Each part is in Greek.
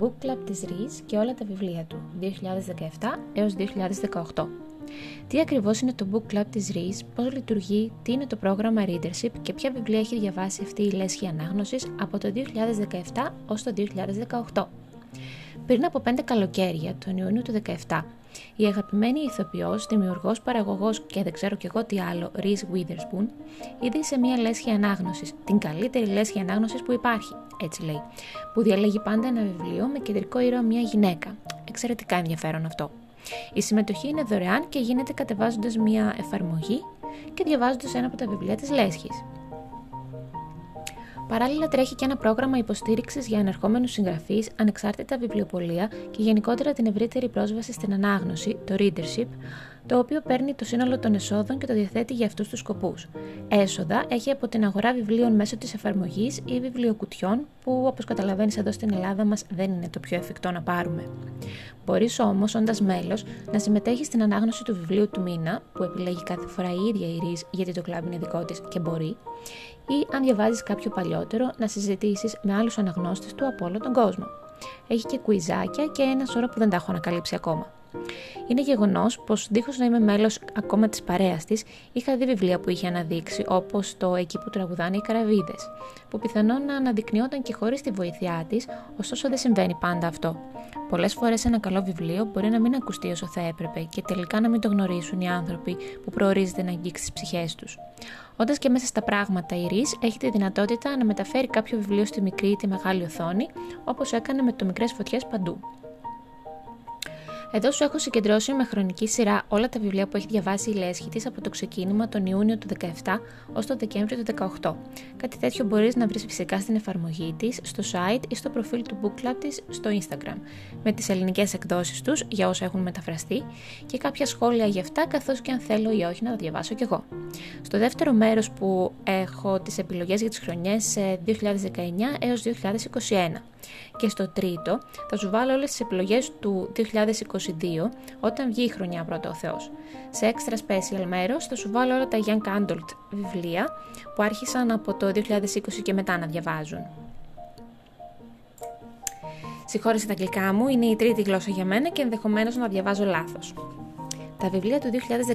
Book Club της RIS και όλα τα βιβλία του, 2017 έως 2018. Τι ακριβώς είναι το Book Club της RIS, πώς λειτουργεί, τι είναι το πρόγραμμα Readership και ποια βιβλία έχει διαβάσει αυτή η λέσχη ανάγνωσης από το 2017 ως το 2018. Πριν από πέντε καλοκαίρια, τον Ιούνιο του 2017, η αγαπημένη ηθοποιός, δημιουργός, παραγωγός και δεν ξέρω κι εγώ τι άλλο, Reese Witherspoon, είδε σε μια λέσχη ανάγνωσης, την καλύτερη λέσχη ανάγνωσης που υπάρχει, έτσι λέει, που διαλέγει πάντα ένα βιβλίο με κεντρικό ήρωα μια γυναίκα. Εξαιρετικά ενδιαφέρον αυτό. Η συμμετοχή είναι δωρεάν και γίνεται κατεβάζοντας μια εφαρμογή και διαβάζοντας ένα από τα βιβλία της λέσχης. Παράλληλα, τρέχει και ένα πρόγραμμα υποστήριξης για ανερχόμενους συγγραφείς, ανεξάρτητα βιβλιοπολία και γενικότερα την ευρύτερη πρόσβαση στην ανάγνωση, το readership, το οποίο παίρνει το σύνολο των εσόδων και το διαθέτει για αυτούς τους σκοπούς. Έσοδα έχει από την αγορά βιβλίων μέσω της εφαρμογής ή βιβλιοκουτιών, που όπως καταλαβαίνεις εδώ στην Ελλάδα μας δεν είναι το πιο εφικτό να πάρουμε. Μπορείς όμως, όντας μέλος, να συμμετέχεις στην ανάγνωση του βιβλίου του μήνα, που επιλέγει κάθε φορά η ίδια η ΡΙΣ γιατί το κλαμπ είναι δικό της και μπορεί, ή αν διαβάζεις κάποιο παλιότερο, να συζητήσεις με άλλους αναγνώστες του από όλο τον κόσμο. Έχει και κουιζάκια και ένα σώρο που δεν τα έχω ανακαλύψει ακόμα. Είναι γεγονός πως, δίχως να είμαι μέλος ακόμα της παρέας της, είχα δει βιβλία που είχε αναδείξει, όπως το Εκεί που τραγουδάνε οι καραβίδες, που πιθανόν να αναδεικνύονταν και χωρίς τη βοήθειά της, ωστόσο δεν συμβαίνει πάντα αυτό. Πολλές φορές ένα καλό βιβλίο μπορεί να μην ακουστεί όσο θα έπρεπε και τελικά να μην το γνωρίσουν οι άνθρωποι που προορίζεται να αγγίξει τις ψυχές τους. Όντας και μέσα στα πράγματα η Ρης έχει τη δυνατότητα να μεταφέρει κάποιο βιβλίο στη μικρή ή τη μεγάλη οθόνη, όπως έκανε με το μικρές φωτιές παντού. Εδώ σου έχω συγκεντρώσει με χρονική σειρά όλα τα βιβλία που έχει διαβάσει η Λέσχη της από το ξεκίνημα τον Ιούνιο του 17 ως τον Δεκέμβριο του 18. Κάτι τέτοιο μπορείς να βρεις φυσικά στην εφαρμογή της, στο site ή στο προφίλ του Book Club της στο Instagram, με τις ελληνικές εκδόσεις τους για όσα έχουν μεταφραστεί και κάποια σχόλια για αυτά, καθώς και αν θέλω ή όχι να τα διαβάσω κι εγώ. Στο δεύτερο μέρος που έχω τις επιλογές για τις χρονιές 2019 έως 2021 και στο τρίτο θα σου βάλω όλες τις επιλογές του 2022 όταν βγει η χρονιά πρώτα ο Θεός. Σε extra special μέρος θα σου βάλω όλα τα Young Adult βιβλία που άρχισαν από το 2020 και μετά να διαβάζουν. Συγχώρεστε τα αγγλικά μου, είναι η τρίτη γλώσσα για μένα και ενδεχομένως να διαβάζω λάθος. Τα βιβλία του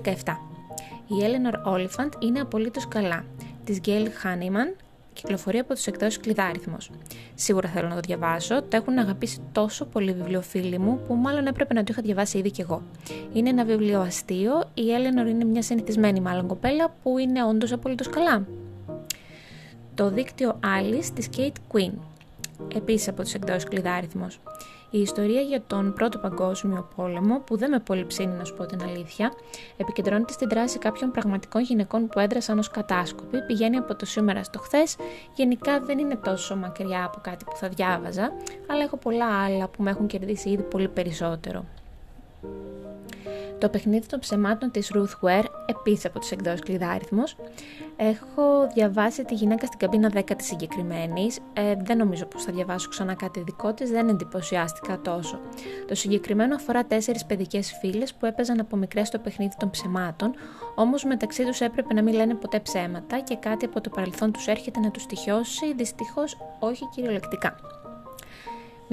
2017. Η Eleanor Oliphant είναι απολύτως καλά, της Gail Hanneman κυκλοφορεί από τους εκδόσει Κλειδάριθμο. Σίγουρα θέλω να το διαβάσω. Το έχουν αγαπήσει τόσο πολλοί βιβλιοφίλοι μου που μάλλον έπρεπε να το είχα διαβάσει ήδη κι εγώ. Είναι ένα βιβλίο αστείο. Η Έλενορ είναι μια συνηθισμένη μάλλον κοπέλα που είναι όντως απολύτως καλά. Το δίκτυο Alice της Kate Quinn. Επίσης από τους εκδόσει Κλειδάριθμο. Η ιστορία για τον Πρώτο Παγκόσμιο Πόλεμο, που δεν με πολύ ψήνει να σου πω την αλήθεια, επικεντρώνεται στην δράση κάποιων πραγματικών γυναικών που έδρασαν ως κατάσκοποι, πηγαίνει από το σήμερα στο χθες. Γενικά δεν είναι τόσο μακριά από κάτι που θα διάβαζα, αλλά έχω πολλά άλλα που με έχουν κερδίσει ήδη πολύ περισσότερο. Το παιχνίδι των ψεμάτων της Ruth Ware, επίσης από τους εκδόσεις κλειδάριθμος. Έχω διαβάσει τη γυναίκα στην καμπίνα 10 της συγκεκριμένης. Ε, δεν νομίζω πως θα διαβάσω ξανά κάτι δικό της, δεν εντυπωσιάστηκα τόσο. Το συγκεκριμένο αφορά τέσσερις παιδικές φίλες που έπαιζαν από μικρές το παιχνίδι των ψεμάτων, όμως μεταξύ τους έπρεπε να μην λένε ποτέ ψέματα και κάτι από το παρελθόν τους έρχεται να τους στοιχιώσει, δυστυχώς όχι κυριολεκτικά.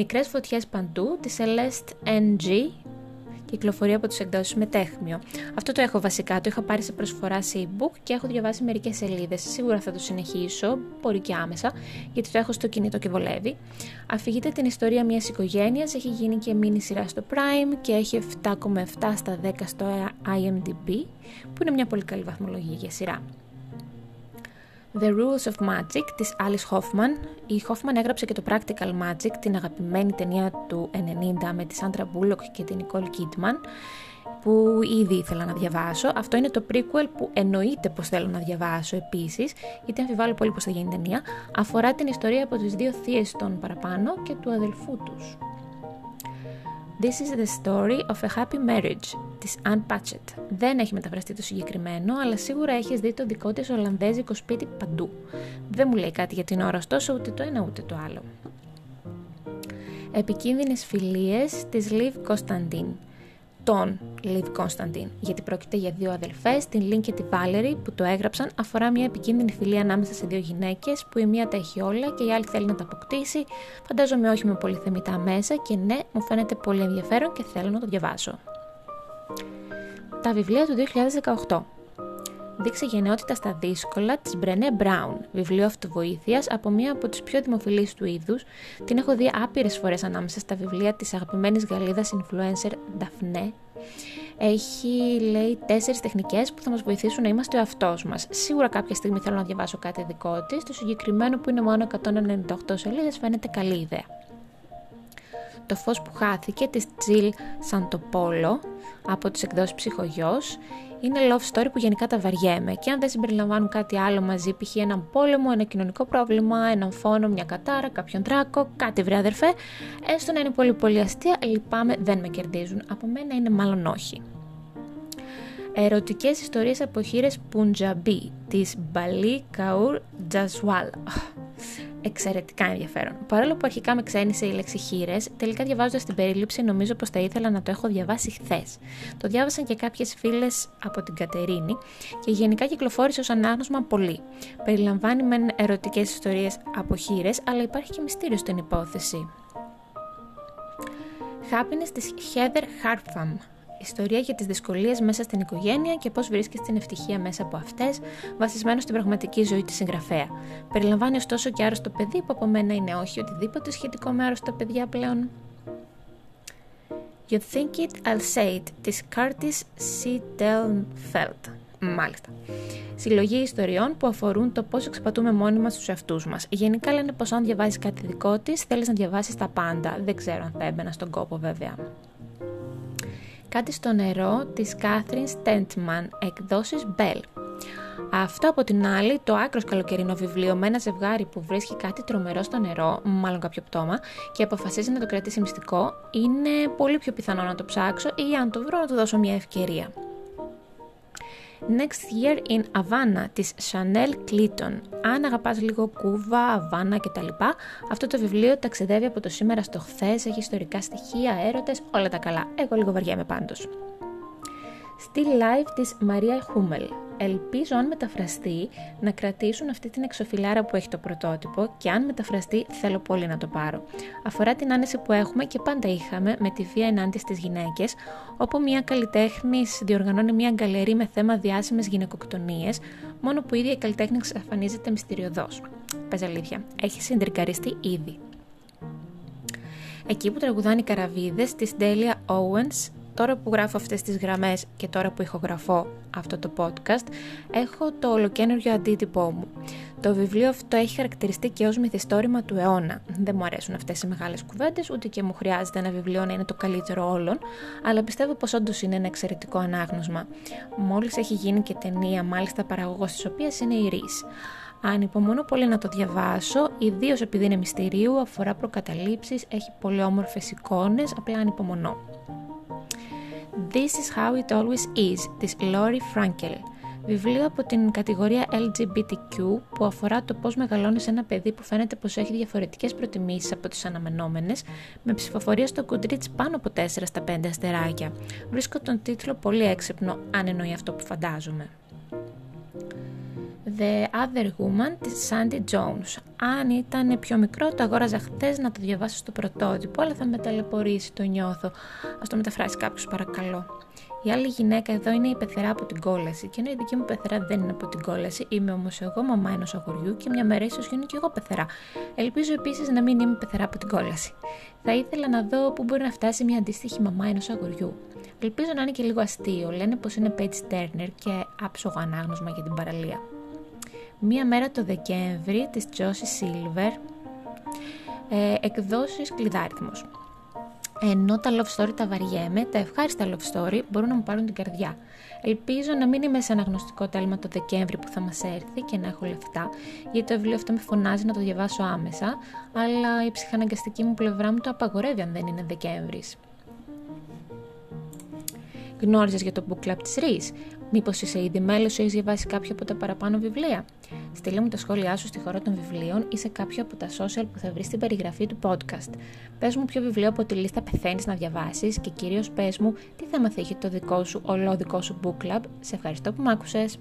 Μικρές φωτιές παντού, τη Celeste NG, κυκλοφορεί από τους εκδόσεις Μετέχμιο. Αυτό το έχω βασικά, το είχα πάρει σε προσφορά σε e-book και έχω διαβάσει μερικές σελίδες. Σίγουρα θα το συνεχίσω, μπορεί και άμεσα, γιατί το έχω στο κινητό και βολεύει. Αφηγείται την ιστορία μιας οικογένειας, έχει γίνει και μίνι σειρά στο Prime και έχει 7,7 στα 10 στο IMDb, που είναι μια πολύ καλή βαθμολογία για σειρά. The Rules of Magic της Alice Hoffman. Η Hoffman έγραψε και το Practical Magic, την αγαπημένη ταινία του 90 με τη Sandra Bullock και την Nicole Kidman που ήδη ήθελα να διαβάσω. Αυτό είναι το prequel που εννοείται πως θέλω να διαβάσω επίσης, γιατί αμφιβάλλω πολύ πως θα γίνει ταινία. Αφορά την ιστορία από τις δύο θείες των παραπάνω και του αδελφού τους. This is the story of a happy marriage της Anne Patchett. Δεν έχει μεταφραστεί το συγκεκριμένο, αλλά σίγουρα έχεις δει το δικό της Ολλανδέζικο σπίτι παντού. Δεν μου λέει κάτι για την ώρα, ωστόσο ούτε το ένα ούτε το άλλο. Επικίνδυνες φιλίες της Liv Constantine. Τον Λιβ Κωνσταντίν, γιατί πρόκειται για δύο αδελφές, την Λίν και τη Βάλερη, που το έγραψαν. Αφορά μια επικίνδυνη φιλία ανάμεσα σε δύο γυναίκες, που η μία τα έχει όλα και η άλλη θέλει να τα αποκτήσει. Φαντάζομαι όχι με πολύ θεμητά μέσα και ναι, μου φαίνεται πολύ ενδιαφέρον και θέλω να το διαβάσω. Τα βιβλία του 2018 δείξε γενναιότητα στα δύσκολα της Μπρενέ Μπράουν, βιβλίο αυτοβοήθειας από μία από τις πιο δημοφιλείς του είδους. Την έχω δει άπειρες φορές ανάμεσα στα βιβλία της αγαπημένης Γαλλίδας influencer Daphne. Έχει, λέει, τέσσερις τεχνικές που θα μας βοηθήσουν να είμαστε ο εαυτός μας. Σίγουρα κάποια στιγμή θέλω να διαβάσω κάτι δικό της. Το συγκεκριμένο που είναι μόνο 198 σελίδες φαίνεται καλή ιδέα. Το φως που χάθηκε της Τζιλ Σαντοπόλο από τις εκδόσεις Ψυχογιός είναι love story που γενικά τα βαριέμαι και αν δεν συμπεριλαμβάνουν κάτι άλλο μαζί, π.χ. έναν πόλεμο, ένα κοινωνικό πρόβλημα, έναν φόνο, μια κατάρα, κάποιον τράκο, κάτι βρε αδερφέ, έστω να είναι πολύ πολύ αστεία, λυπάμαι, δεν με κερδίζουν. Από μένα είναι μάλλον όχι. Ερωτικές ιστορίες από χείρες Πουντζαμπί της Μπαλί Καούρ Τζασουάλ εξαιρετικά ενδιαφέρον. Παρόλο που αρχικά με ξένησε η λέξη χείρες, τελικά διαβάζοντας την περίληψη νομίζω πως θα ήθελα να το έχω διαβάσει χθες. Το διάβασαν και κάποιες φίλες από την Κατερίνη και γενικά κυκλοφόρησε ως ανάγνωσμα πολύ. Περιλαμβάνει μεν ερωτικές ιστορίες από χείρες, αλλά υπάρχει και μυστήριο στην υπόθεση. Happiness της Heather Harpham Ιστορία για τις δυσκολίες μέσα στην οικογένεια και πώς βρίσκεις την ευτυχία μέσα από αυτές, βασισμένο στην πραγματική ζωή της συγγραφέα. Περιλαμβάνει ωστόσο και άρρωστο παιδί, που από μένα είναι όχι οτιδήποτε σχετικό με άρρωστα παιδιά πλέον. You think it, I'll say it, της Curtis C. Delfeld. Μάλιστα. Συλλογή ιστοριών που αφορούν το πώς εξαπατούμε μόνοι μας τους εαυτούς μας. Γενικά λένε πως αν διαβάζει κάτι δικό της, θέλεις να διαβάσεις τα πάντα. Δεν ξέρω αν θα έμπαινα στον κόπο βέβαια. Κάτι στο νερό της Κάθριν Στέντμαν, εκδόσεις Bell. Αυτό από την άλλη, το άκρος καλοκαιρινό βιβλίο με ένα ζευγάρι που βρίσκει κάτι τρομερό στο νερό, μάλλον κάποιο πτώμα, και αποφασίζει να το κρατήσει μυστικό, είναι πολύ πιο πιθανό να το ψάξω ή αν το βρω να του δώσω μια ευκαιρία. Next Year in Havana της Chanel Clinton. Αν αγαπάς λίγο Κούβα, Αβάνα κτλ. Αυτό το βιβλίο ταξιδεύει από το σήμερα στο χθες, έχει ιστορικά στοιχεία, έρωτες, όλα τα καλά. Εγώ λίγο βαριέμαι πάντως. Still Life της Μαρία Χούμελ. Ελπίζω αν μεταφραστεί να κρατήσουν αυτή την εξοφυλάρα που έχει το πρωτότυπο και αν μεταφραστεί θέλω πολύ να το πάρω. Αφορά την άνεση που έχουμε και πάντα είχαμε με τη βία ενάντια στις γυναίκες, όπου μια καλλιτέχνης διοργανώνει μια γκαλερί με θέμα διάσημες γυναικοκτονίες, μόνο που η ίδια η καλλιτέχνη εξαφανίζεται μυστηριωδώς. Πες αλήθεια, έχει συντρικαριστεί ήδη. Εκεί που τραγουδάνε οι καραβίδες της Delia Owens τώρα που γράφω αυτές τις γραμμές και τώρα που ηχογραφώ αυτό το podcast, έχω το ολοκένουργιο αντίτυπό μου. Το βιβλίο αυτό έχει χαρακτηριστεί και ως μυθιστόρημα του αιώνα. Δεν μου αρέσουν αυτές οι μεγάλες κουβέντες, ούτε και μου χρειάζεται ένα βιβλίο να είναι το καλύτερο όλων, αλλά πιστεύω πως όντως είναι ένα εξαιρετικό ανάγνωσμα. Μόλις έχει γίνει και ταινία, μάλιστα παραγωγός της οποίας είναι η Ρίς. Ανυπομονώ πολύ να το διαβάσω, ιδίως επειδή είναι μυστηρίου, αφορά προκαταλήψεις, έχει πολύ όμορφες εικόνες, απλά ανυπομονώ. This is how it always is της Lori Frankel. Βιβλίο από την κατηγορία LGBTQ που αφορά το πώς μεγαλώνεις ένα παιδί που φαίνεται πως έχει διαφορετικές προτιμήσεις από τις αναμενόμενες με ψηφοφορία στο Goodreads πάνω από 4 στα 5 αστεράκια. Βρίσκω τον τίτλο πολύ έξυπνο αν εννοεί αυτό που φαντάζομαι. The Other Woman της Sandy Jones. Αν ήταν πιο μικρό, το αγόραζα χθες να το διαβάσω στο πρωτότυπο, αλλά θα με ταλαιπωρήσει, το νιώθω. Α το μεταφράσει κάποιος, παρακαλώ. Η άλλη γυναίκα εδώ είναι η πεθερά από την κόλαση, και ενώ η δική μου πεθερά δεν είναι από την κόλαση, είμαι όμως εγώ μαμά ενός αγοριού και μια μέρα ίσως γίνω και εγώ πεθερά. Ελπίζω επίσης να μην είμαι πεθερά από την κόλαση. Θα ήθελα να δω πού μπορεί να φτάσει μια αντίστοιχη μαμά ενός αγοριού. Ελπίζω να είναι και λίγο αστείο. Λένε πως είναι Page Turner και άψογο ανάγνωσμα για την παραλία. Μία μέρα το Δεκέμβρη της Josie Silver ε, εκδόσεις κλειδάριθμος. Ενώ τα love story τα βαριέμαι, τα ευχάριστα love story μπορούν να μου πάρουν την καρδιά. Ελπίζω να μην είμαι σε αναγνωστικό τέλμα το Δεκέμβρη που θα μας έρθει και να έχω λεφτά, γιατί το βιβλίο αυτό με φωνάζει να το διαβάσω άμεσα, αλλά η ψυχαναγκαστική μου πλευρά μου το απαγορεύει αν δεν είναι Δεκέμβρης. Γνώριζες για το book club της RIS. Μήπως είσαι ήδη μέλος ή έχεις διαβάσει κάποια από τα παραπάνω βιβλία; Στείλε μου τα σχόλιά σου στη χώρα των βιβλίων ή σε κάποιο από τα social που θα βρεις στην περιγραφή του podcast. Πες μου ποιο βιβλίο από τη λίστα πεθαίνεις να διαβάσεις και κυρίως πες μου τι θέμα θα είχε το δικό σου ολόδικό σου book club. Σε ευχαριστώ που μ' άκουσες.